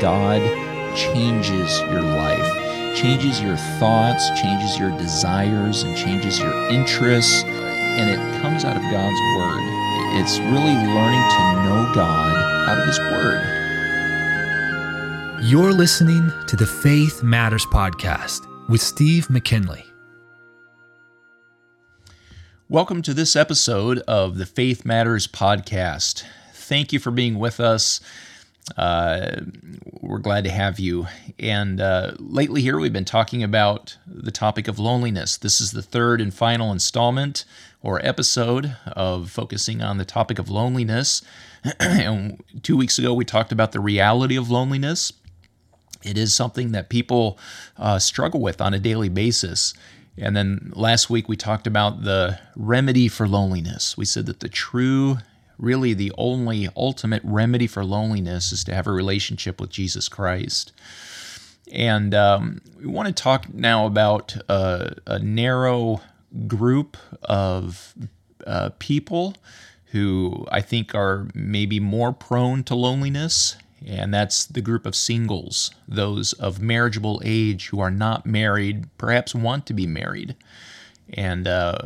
God changes your life, changes your thoughts, changes your desires, and changes your interests. And it comes out of God's Word. It's really learning to know God out of His Word. You're listening to the Faith Matters Podcast with Steve McKinley. Welcome to this episode of the Faith Matters Podcast. Thank you for being with us. Uh, we're glad to have you. And uh, lately, here we've been talking about the topic of loneliness. This is the third and final installment or episode of focusing on the topic of loneliness. and two weeks ago, we talked about the reality of loneliness. It is something that people uh, struggle with on a daily basis. And then last week, we talked about the remedy for loneliness. We said that the true really the only ultimate remedy for loneliness is to have a relationship with Jesus Christ. And um, we want to talk now about a, a narrow group of uh, people who I think are maybe more prone to loneliness, and that's the group of singles, those of marriageable age who are not married, perhaps want to be married. And uh,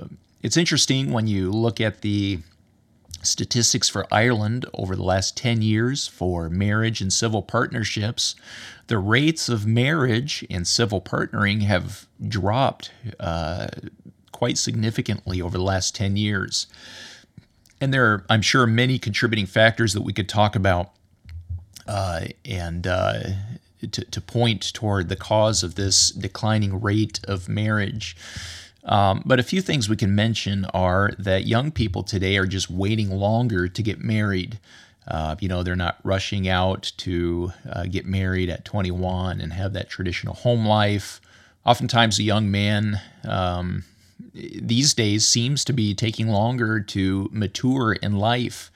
it's interesting when you look at the statistics for Ireland over the last 10 years for marriage and civil partnerships, the rates of marriage and civil partnering have dropped uh, quite significantly over the last 10 years. And there are, I'm sure, many contributing factors that we could talk about uh, and uh, to, to point toward the cause of this declining rate of marriage. Um, but a few things we can mention are that young people today are just waiting longer to get married. Uh, you know, they're not rushing out to uh, get married at 21 and have that traditional home life. Oftentimes, a young man um, these days seems to be taking longer to mature in life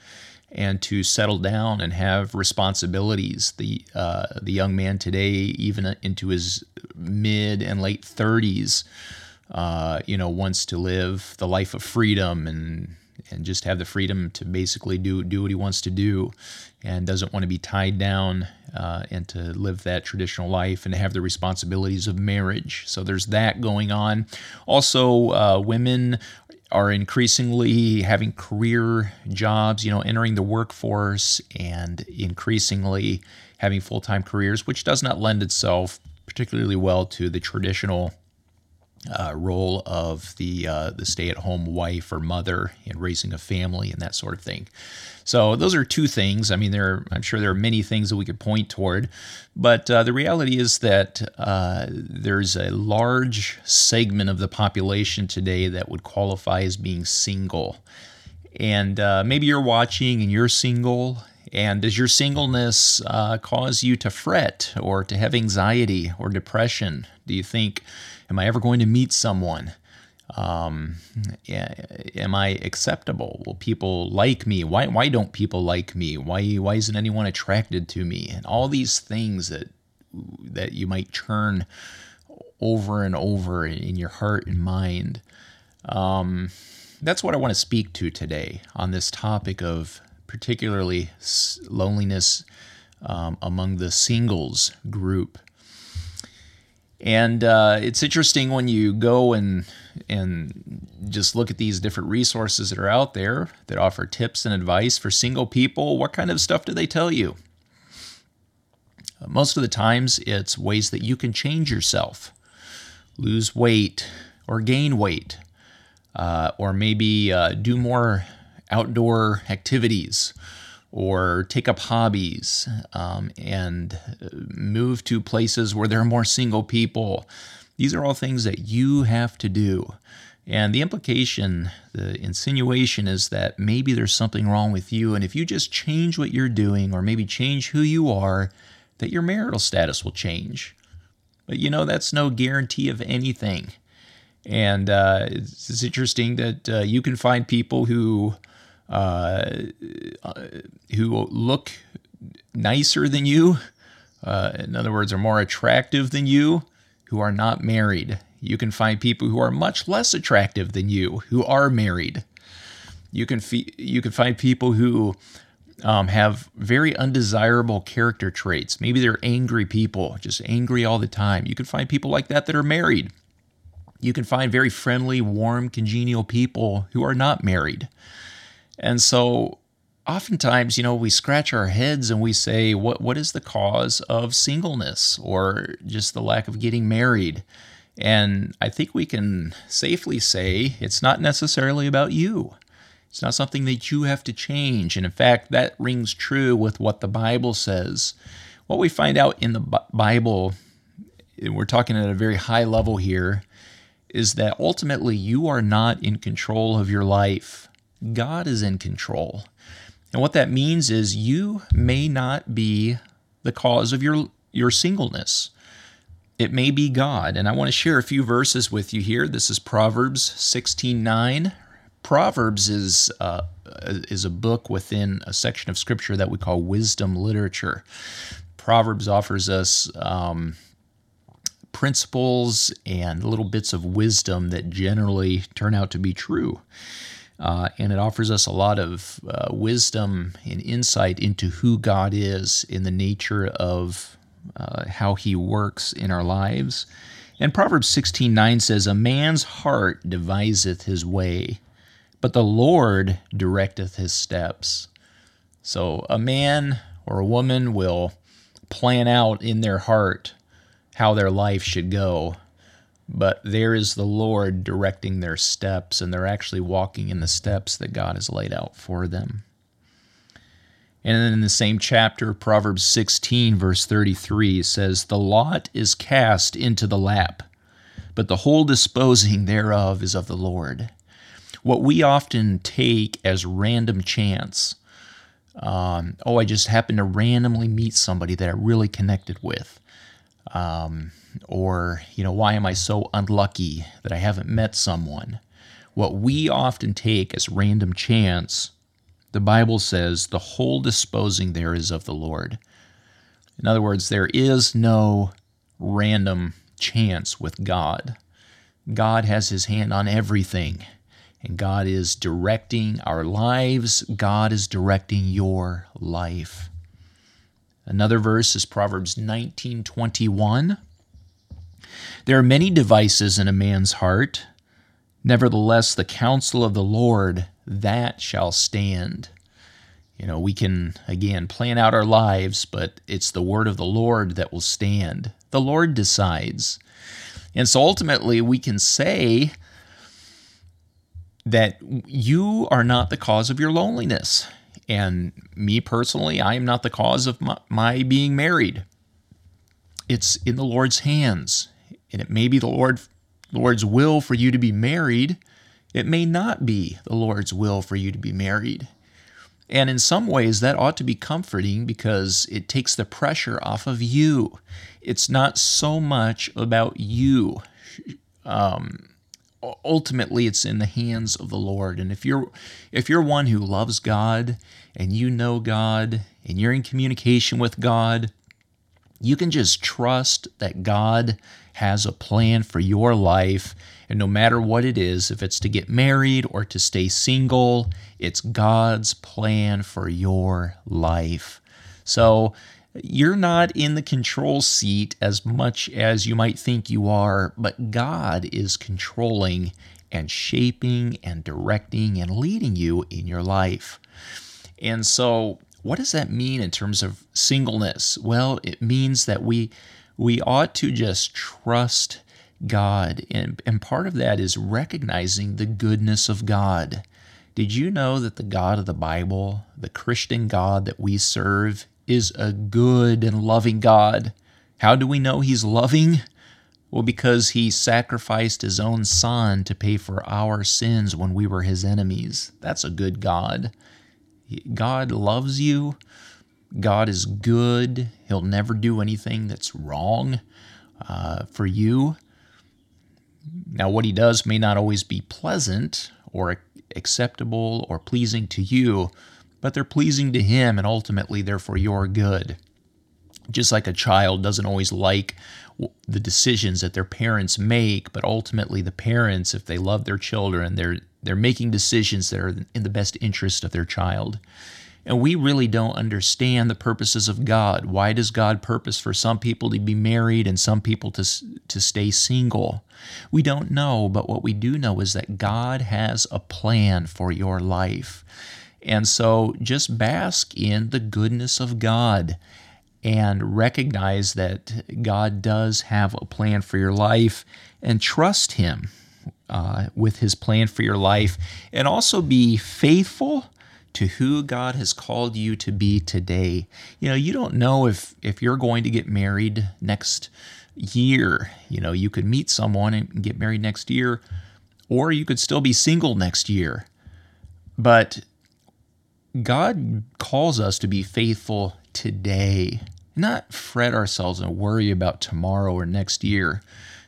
and to settle down and have responsibilities. The uh, the young man today, even into his mid and late 30s, uh, you know, wants to live the life of freedom and and just have the freedom to basically do do what he wants to do, and doesn't want to be tied down uh, and to live that traditional life and have the responsibilities of marriage. So there's that going on. Also, uh, women are increasingly having career jobs, you know, entering the workforce and increasingly having full time careers, which does not lend itself particularly well to the traditional uh, role of the uh, the stay at home wife or mother in raising a family and that sort of thing. So those are two things. I mean, there I'm sure there are many things that we could point toward, but uh, the reality is that uh, there's a large segment of the population today that would qualify as being single. And uh, maybe you're watching and you're single and does your singleness uh, cause you to fret or to have anxiety or depression? Do you think, am I ever going to meet someone? Um, am I acceptable? Will people like me? Why, why don't people like me? Why, why isn't anyone attracted to me? And all these things that, that you might churn over and over in your heart and mind. Um, that's what I want to speak to today on this topic of particularly loneliness um, among the singles group. And uh, it's interesting when you go and and just look at these different resources that are out there that offer tips and advice for single people. What kind of stuff do they tell you? Most of the times, it's ways that you can change yourself, lose weight or gain weight, uh, or maybe uh, do more outdoor activities or take up hobbies um, and move to places where there are more single people. These are all things that you have to do. And the implication, the insinuation is that maybe there's something wrong with you. And if you just change what you're doing or maybe change who you are, that your marital status will change. But you know, that's no guarantee of anything. And uh, it's, it's, interesting that uh, you can find people who who look nicer than you, uh, in other words, are more attractive than you, who are not married. You can find people who are much less attractive than you, who are married. You can you can find people who um, have very undesirable character traits. Maybe they're angry people, just angry all the time. You can find people like that that are married. You can find very friendly, warm, congenial people who are not married. And so oftentimes, you know, we scratch our heads and we say, what, what is the cause of singleness or just the lack of getting married? And I think we can safely say it's not necessarily about you. It's not something that you have to change. And in fact, that rings true with what the Bible says. What we find out in the Bible, and we're talking at a very high level here, is that ultimately you are not in control of your life. God is in control. And what that means is you may not be the cause of your, your singleness. It may be God. And I want to share a few verses with you here. This is Proverbs 16:9. Proverbs is uh, is a book within a section of Scripture that we call wisdom literature. Proverbs offers us um, principles and little bits of wisdom that generally turn out to be true. Uh, and it offers us a lot of uh, wisdom and insight into who God is in the nature of uh, how He works in our lives. And Proverbs 16:9 says, "A man's heart deviseth his way, but the Lord directeth his steps. So a man or a woman will plan out in their heart how their life should go, but there is the Lord directing their steps, and they're actually walking in the steps that God has laid out for them. And then in the same chapter, Proverbs 16, verse 33 says, The lot is cast into the lap, but the whole disposing thereof is of the Lord what we often take as random chance. Um, oh, I just happened to randomly meet somebody that I really connected with. Um, or, you know, why am I so unlucky that I haven't met someone? What we often take as random chance, the Bible says, the whole disposing there is of the Lord. In other words, there is no random chance with God. God has his hand on everything and God is directing our lives. God is directing your life. Another verse is Proverbs 19:21. There are many devices in a man's heart, nevertheless the counsel of the Lord that shall stand. You know, we can again plan out our lives, but it's the word of the Lord that will stand. The Lord decides. And so ultimately we can say that you are not the cause of your loneliness. And me personally, I am not the cause of my, my, being married. It's in the Lord's hands. And it may be the Lord, Lord's will for you to be married. It may not be the Lord's will for you to be married. And in some ways, that ought to be comforting because it takes the pressure off of you. It's not so much about you. Um, ultimately it's in the hands of the Lord. And if you're if you're one who loves God and you know God and you're in communication with God, you can just trust that God has a plan for your life. And no matter what it is, if it's to get married or to stay single, it's God's plan for your life. So you're not in the control seat as much as you might think you are, but God is controlling and shaping and directing and leading you in your life. And so, what does that mean in terms of singleness? Well, it means that we we ought to just trust God. And, and part of that is recognizing the goodness of God. Did you know that the God of the Bible, the Christian God that we serve, is a good and loving God. How do we know He's loving? Well, because He sacrificed His own Son to pay for our sins when we were His enemies. That's a good God. God loves you. God is good. He'll never do anything that's wrong uh, for you. Now, what He does may not always be pleasant or acceptable or pleasing to you, but they're pleasing to Him and ultimately they're for your good. Just like a child doesn't always like the decisions that their parents make, but ultimately the parents, if they love their children, they're they're making decisions that are in the best interest of their child. And we really don't understand the purposes of God. Why does God purpose for some people to be married and some people to, to stay single? We don't know, but what we do know is that God has a plan for your life. And so just bask in the goodness of God and recognize that God does have a plan for your life and trust Him uh, with His plan for your life and also be faithful to who God has called you to be today. You know, you don't know if if you're going to get married next year. You know, you could meet someone and get married next year or you could still be single next year. But God calls us to be faithful today, not fret ourselves and worry about tomorrow or next year,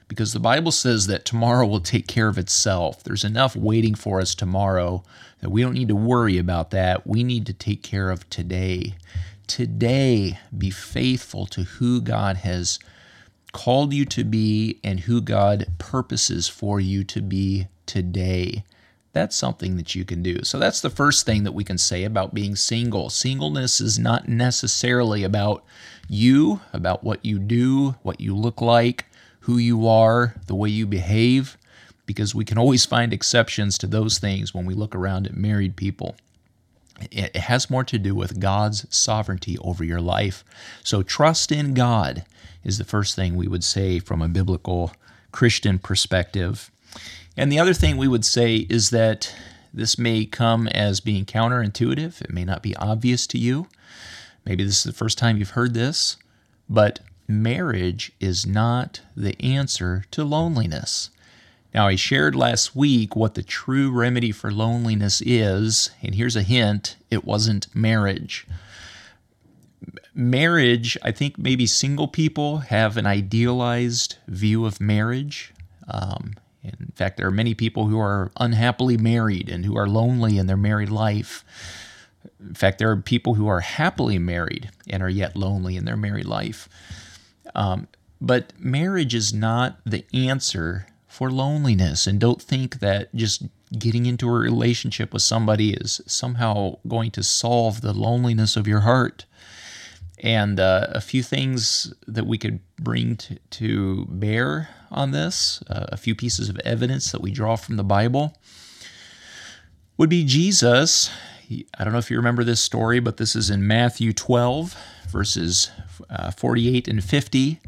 because the Bible says that tomorrow will take care of itself. There's enough waiting for us tomorrow that we don't need to worry about that. We need to take care of today. Today, be faithful to who God has called you to be and who God purposes for you to be today that's something that you can do. So that's the first thing that we can say about being single. Singleness is not necessarily about you, about what you do, what you look like, who you are, the way you behave, because we can always find exceptions to those things when we look around at married people. It has more to do with God's sovereignty over your life. So trust in God is the first thing we would say from a biblical Christian perspective. And the other thing we would say is that this may come as being counterintuitive. It may not be obvious to you. Maybe this is the first time you've heard this, but marriage is not the answer to loneliness. Now, I shared last week what the true remedy for loneliness is, and here's a hint it wasn't marriage. Marriage, I think maybe single people have an idealized view of marriage. Um, in fact, there are many people who are unhappily married and who are lonely in their married life. In fact, there are people who are happily married and are yet lonely in their married life. Um, but marriage is not the answer for loneliness. And don't think that just getting into a relationship with somebody is somehow going to solve the loneliness of your heart. And uh, a few things that we could bring to, to bear on this, uh, a few pieces of evidence that we draw from the Bible, would be Jesus. He, I don't know if you remember this story, but this is in Matthew 12, verses uh, 48 and 50.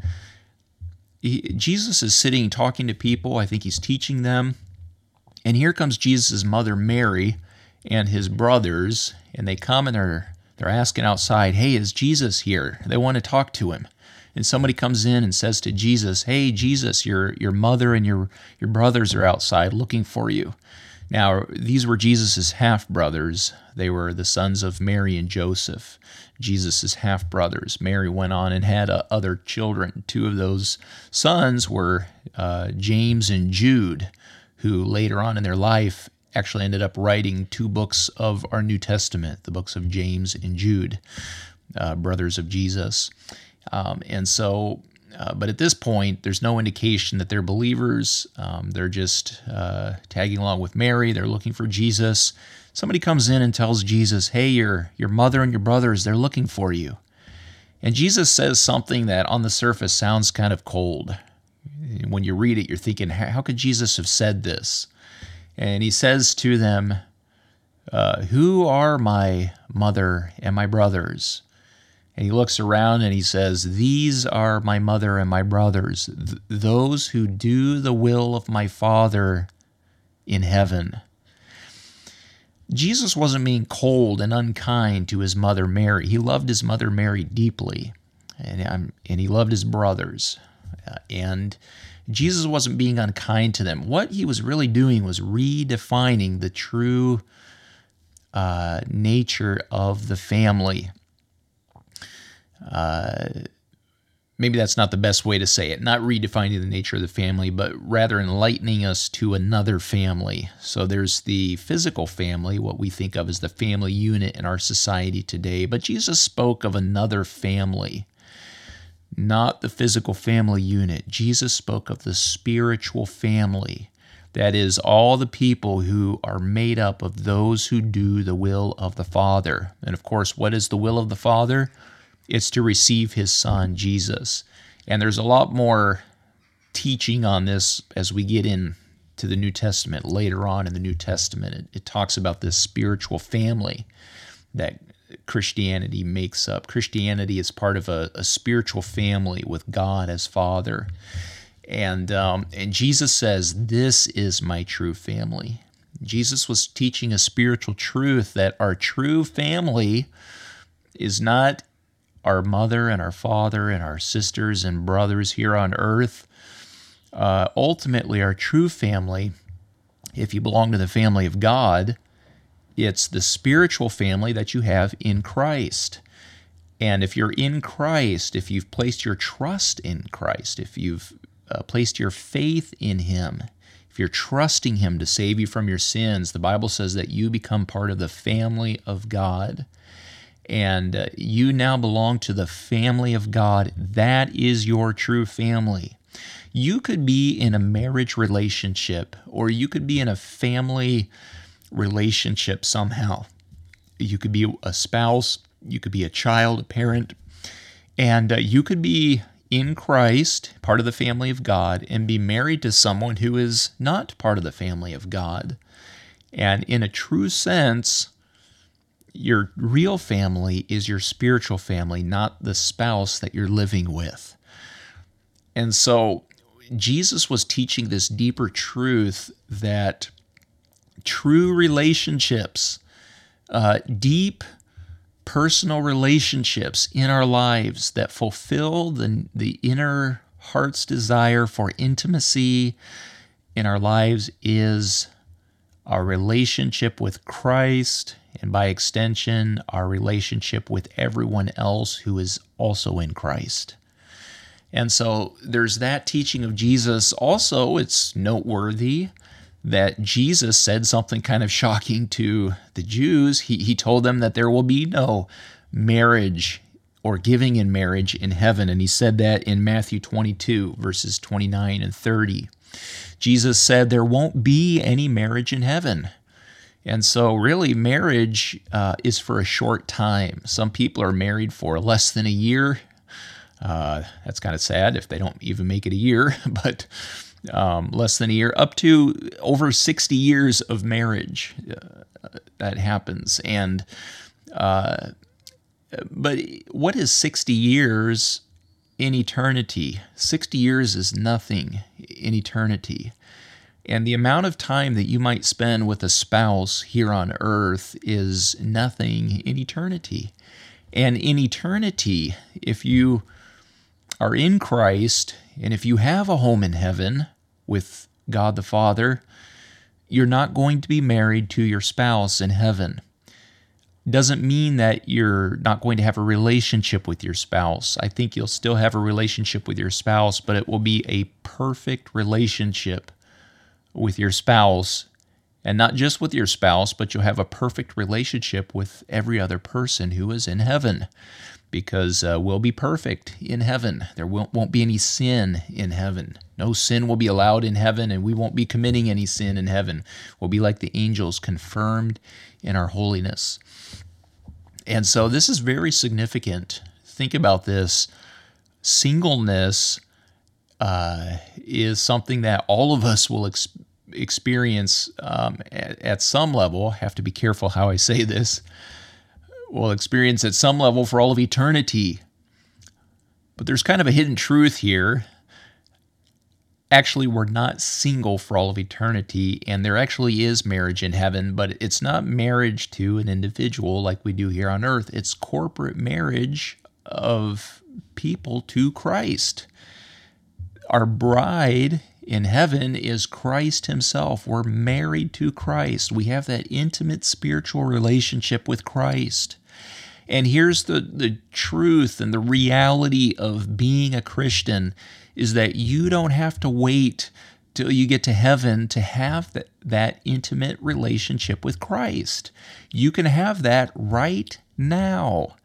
He, Jesus is sitting talking to people. I think he's teaching them. And here comes Jesus' mother, Mary, and his brothers, and they come and they're they're asking outside, Hey, is Jesus here? They want to talk to him. And somebody comes in and says to Jesus, Hey, Jesus, your, your mother and your, your brothers are outside looking for you. Now, these were Jesus' half brothers. They were the sons of Mary and Joseph, Jesus' half brothers. Mary went on and had uh, other children. Two of those sons were uh, James and Jude, who later on in their life actually ended up writing two books of our New Testament, the books of James and Jude, uh, brothers of Jesus. Um, and so, uh, but at this point, there's no indication that they're believers. Um, they're just uh, tagging along with Mary. They're looking for Jesus. Somebody comes in and tells Jesus, "Hey, your your mother and your brothers, they're looking for you." And Jesus says something that on the surface sounds kind of cold. When you read it, you're thinking, "How could Jesus have said this?" And he says to them, uh, Who are my mother and my brothers? And he looks around and he says, These are my mother and my brothers, th- those who do the will of my Father in heaven. Jesus wasn't being cold and unkind to his mother Mary. He loved his mother Mary deeply, and, um, and he loved his brothers. Uh, and Jesus wasn't being unkind to them. What he was really doing was redefining the true uh, nature of the family. Uh, maybe that's not the best way to say it. Not redefining the nature of the family, but rather enlightening us to another family. So there's the physical family, what we think of as the family unit in our society today. But Jesus spoke of another family not the physical family unit. Jesus spoke of the spiritual family, That is, all the people who are made up of those who do the will of the Father. And of course, what is the will of the Father? It's to receive his Son, Jesus. And there's a lot more teaching on this as we get in to the New Testament later on in the New Testament. It, it talks about this spiritual family that Christianity makes up. Christianity is part of a, a spiritual family with God as Father. And, um, and Jesus says, This is my true family. Jesus was teaching a spiritual truth that our true family is not our mother and our father and our sisters and brothers here on earth. Uh, ultimately, our true family, if you belong to the family of God, it's the spiritual family that you have in Christ. And if you're in Christ, if you've placed your trust in Christ, if you've uh, placed your faith in Him, if you're trusting Him to save you from your sins, the Bible says that you become part of the family of God. And uh, you now belong to the family of God. That is your true family. You could be in a marriage relationship, or you could be in a family relationship somehow. You could be a spouse, you could be a child, a parent, and uh, you could be in Christ, part of the family of God, and be married to someone who is not part of the family of God. And in a true sense, your real family is your spiritual family, not the spouse that you're living with. And so Jesus was teaching this deeper truth that true relationships, uh, deep personal relationships in our lives that fulfill the, the inner heart's desire for intimacy in our lives is our relationship with Christ, and by extension, our relationship with everyone else who is also in Christ. And so there's that teaching of Jesus. Also, it's noteworthy that Jesus said something kind of shocking to the Jews. He, he told them that there will be no marriage or giving in marriage in heaven. And he said that in Matthew 22, verses 29 and 30. Jesus said there won't be any marriage in heaven. And so, really, marriage uh, is for a short time. Some people are married for less than a year. Uh, that's kind of sad if they don't even make it a year, but um, less than a year, up to over 60 years of marriage uh, that happens. And, uh, but what is 60 years in eternity? 60 years is nothing in eternity. And the amount of time that you might spend with a spouse here on earth is nothing in eternity. And in eternity, if you are in Christ and if you have a home in heaven with God the Father, you're not going to be married to your spouse in heaven. Doesn't mean that you're not going to have a relationship with your spouse. I think you'll still have a relationship with your spouse, but it will be a perfect relationship with your spouse. And not just with your spouse, but you'll have a perfect relationship with every other person who is in heaven because uh, we'll be perfect in heaven. There won't, won't be any sin in heaven. No sin will be allowed in heaven, and we won't be committing any sin in heaven. We'll be like the angels, confirmed in our holiness. And so this is very significant. Think about this. Singleness uh, is something that all of us will ex- experience um, at, at some level. Have to be careful how I say this will experience at some level for all of eternity. But there's kind of a hidden truth here. Actually, we're not single for all of eternity, and there actually is marriage in heaven, but it's not marriage to an individual like we do here on earth. It's corporate marriage of people to Christ. Our bride in heaven is Christ Himself. We're married to Christ. We have that intimate spiritual relationship with Christ. And here's the, the truth and the reality of being a Christian is that you don't have to wait till you get to heaven to have that, that intimate relationship with Christ. You can have that right now.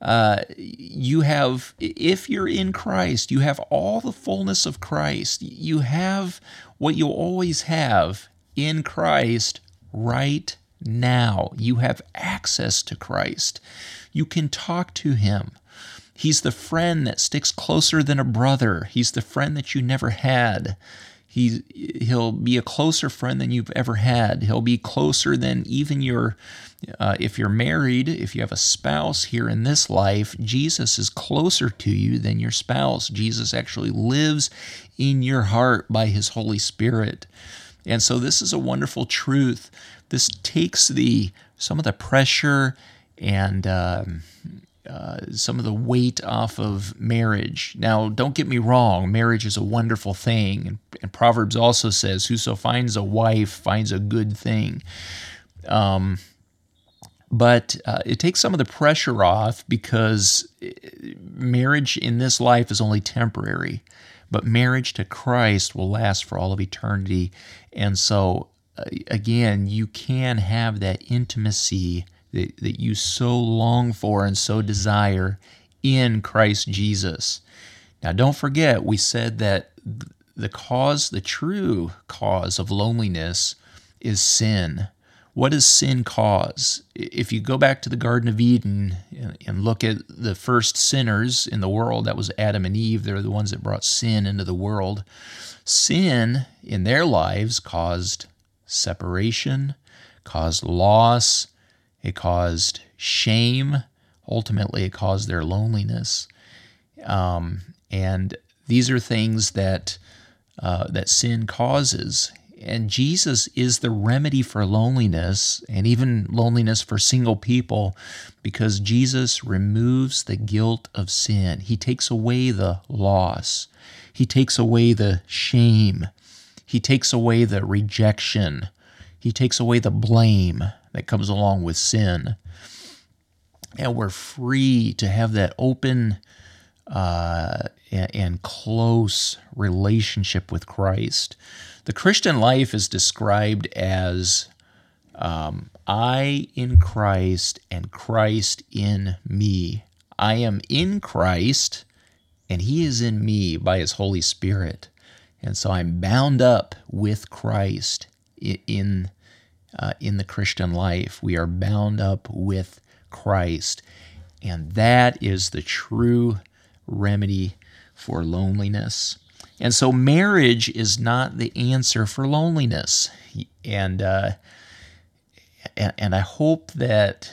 uh, you have, if you're in Christ, you have all the fullness of Christ. You have what you always have in Christ right now. You have access to Christ. You can talk to Him. He's the friend that sticks closer than a brother. He's the friend that you never had. He, he'll be a closer friend than you've ever had. He'll be closer than even your, uh, if you're married, if you have a spouse here in this life, Jesus is closer to you than your spouse. Jesus actually lives in your heart by his Holy Spirit. And so this is a wonderful truth. This takes the some of the pressure and um, uh, some of the weight off of marriage. Now, don't get me wrong, marriage is a wonderful thing. And, and Proverbs also says, Whoso finds a wife finds a good thing. Um, but uh, it takes some of the pressure off because uh, marriage in this life is only temporary. But marriage to Christ will last for all of eternity. And so, uh, again, you can have that intimacy that, that you so long for and so desire in Christ Jesus. Now, don't forget, we said that the cause, the true cause of loneliness is sin. What does sin cause? If you go back to the Garden of Eden and look at the first sinners in the world, that was Adam and Eve, they're the ones that brought sin into the world. Sin in their lives caused separation, caused loss, it caused shame. Ultimately, it caused their loneliness. Um, and these are things that uh, that sin causes. And Jesus is the remedy for loneliness and even loneliness for single people because Jesus removes the guilt of sin. He takes away the loss, He takes away the shame, He takes away the rejection, He takes away the blame that comes along with sin. And we're free to have that open uh, and close relationship with Christ. The Christian life is described as um, I in Christ and Christ in me. I am in Christ and He is in me by His Holy Spirit. And so I'm bound up with Christ in, uh, in the Christian life. We are bound up with Christ. And that is the true remedy for loneliness. And so marriage is not the answer for loneliness. And uh, and, and I hope that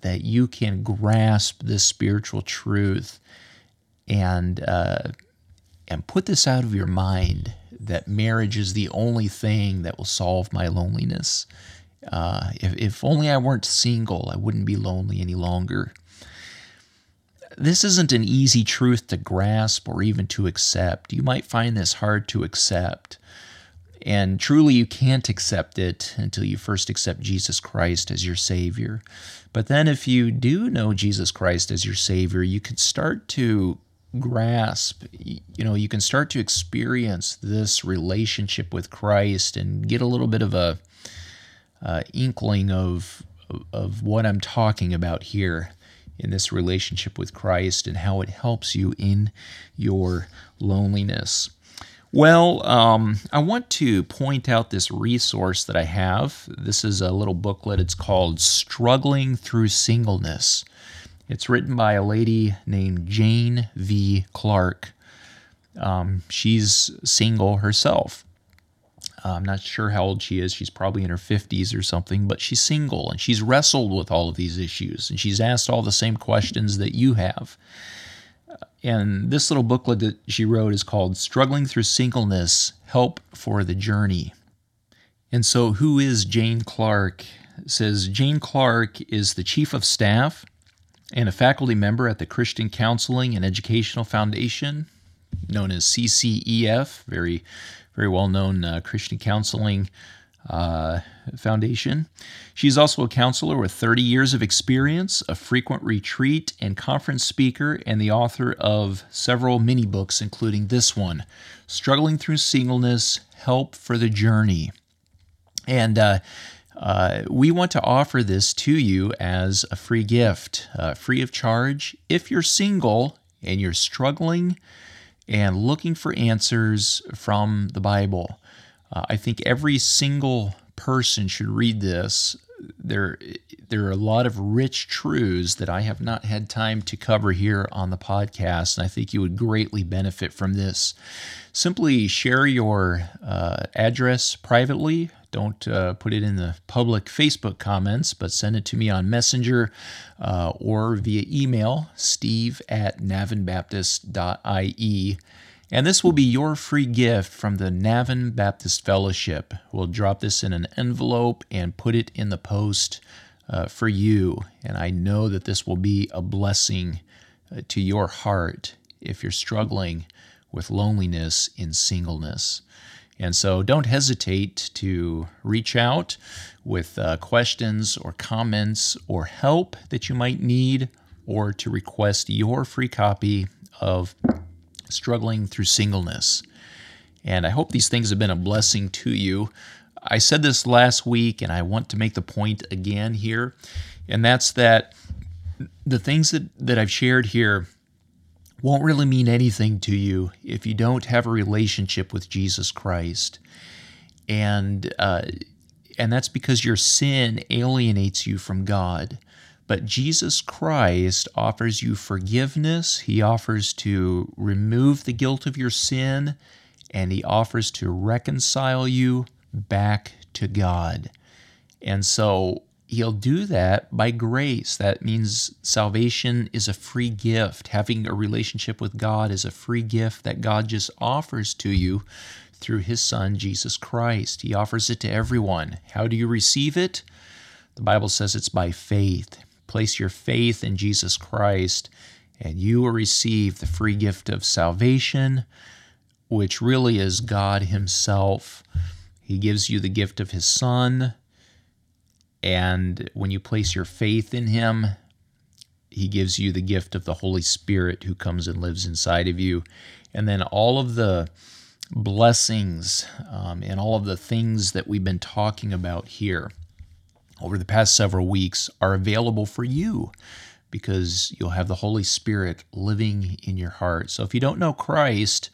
that you can grasp this spiritual truth and uh, and put this out of your mind that marriage is the only thing that will solve my loneliness. Uh, if, if only I weren't single, I wouldn't be lonely any longer. This isn't an easy truth to grasp or even to accept. You might find this hard to accept. And truly, you can't accept it until you first accept Jesus Christ as your Savior. But then, if you do know Jesus Christ as your Savior, you can start to grasp, you know, you can start to experience this relationship with Christ and get a little bit of a uh, inkling of, of what I'm talking about here in this relationship with Christ and how it helps you in your loneliness. Well, um, I want to point out this resource that I have. This is a little booklet. It's called Struggling Through Singleness. It's written by a lady named Jayne V. Clark. Um, she's single herself. Uh, I'm not sure how old she is. She's probably in her 50s or something, but she's single and she's wrestled with all of these issues and she's asked all the same questions that you have. And this little booklet that she wrote is called Struggling Through Singleness Help for the Journey. And so, who is Jayne Clark? It says Jayne Clark is the chief of staff and a faculty member at the Christian Counseling and Educational Foundation, known as CCEF, very very well known uh, Christian counseling uh, foundation. She's also a counselor with 30 years of experience, a frequent retreat and conference speaker, and the author of several mini books, including this one Struggling Through Singleness Help for the Journey. And uh, uh, we want to offer this to you as a free gift, uh, free of charge. If you're single and you're struggling and looking for answers from the Bible, uh, I think every single person should read this. There, there are a lot of rich truths that I have not had time to cover here on the podcast, and I think you would greatly benefit from this. Simply share your uh, address privately. Don't uh, put it in the public Facebook comments, but send it to me on Messenger uh, or via email, steve at navanbaptist.ie. And this will be your free gift from the Navan Baptist Fellowship. We'll drop this in an envelope and put it in the post uh, for you. And I know that this will be a blessing uh, to your heart if you're struggling with loneliness in singleness. And so don't hesitate to reach out with uh, questions or comments or help that you might need, or to request your free copy of struggling through singleness. And I hope these things have been a blessing to you. I said this last week, and I want to make the point again here, and that's that the things that, that I've shared here won't really mean anything to you if you don't have a relationship with Jesus Christ. And, uh, and that's because your sin alienates you from God. But Jesus Christ offers you forgiveness. He offers to remove the guilt of your sin, and He offers to reconcile you back to God. And so He'll do that by grace. That means salvation is a free gift. Having a relationship with God is a free gift that God just offers to you through His Son, Jesus Christ. He offers it to everyone. How do you receive it? The Bible says it's by faith. Place your faith in Jesus Christ, and you will receive the free gift of salvation, which really is God Himself. He gives you the gift of His Son, and when you place your faith in Him, He gives you the gift of the Holy Spirit who comes and lives inside of you. And then all of the blessings um, and all of the things that we've been talking about here over the past several weeks are available for you because you'll have the Holy Spirit living in your heart. So if you don't know Christ,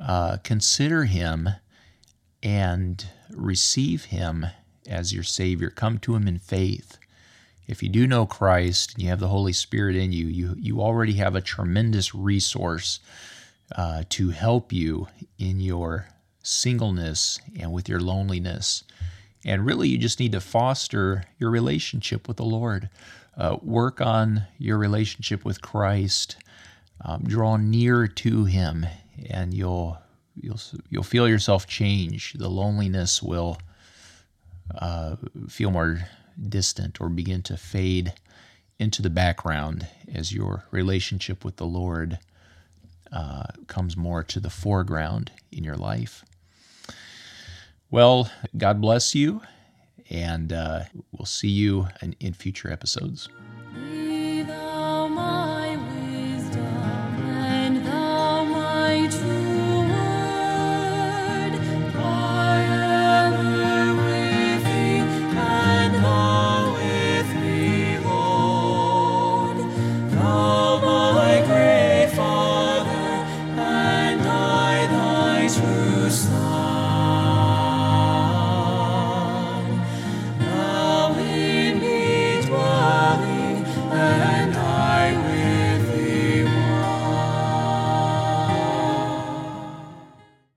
uh, consider Him and receive Him as your Savior. Come to Him in faith. If you do know Christ and you have the Holy Spirit in you, you, you already have a tremendous resource uh, to help you in your singleness and with your loneliness. And really, you just need to foster your relationship with the Lord. Uh, work on your relationship with Christ. Um, draw near to Him, and you'll you'll you'll feel yourself change. The loneliness will uh, feel more distant or begin to fade into the background as your relationship with the Lord uh, comes more to the foreground in your life. Well, God bless you, and uh, we'll see you in, in future episodes.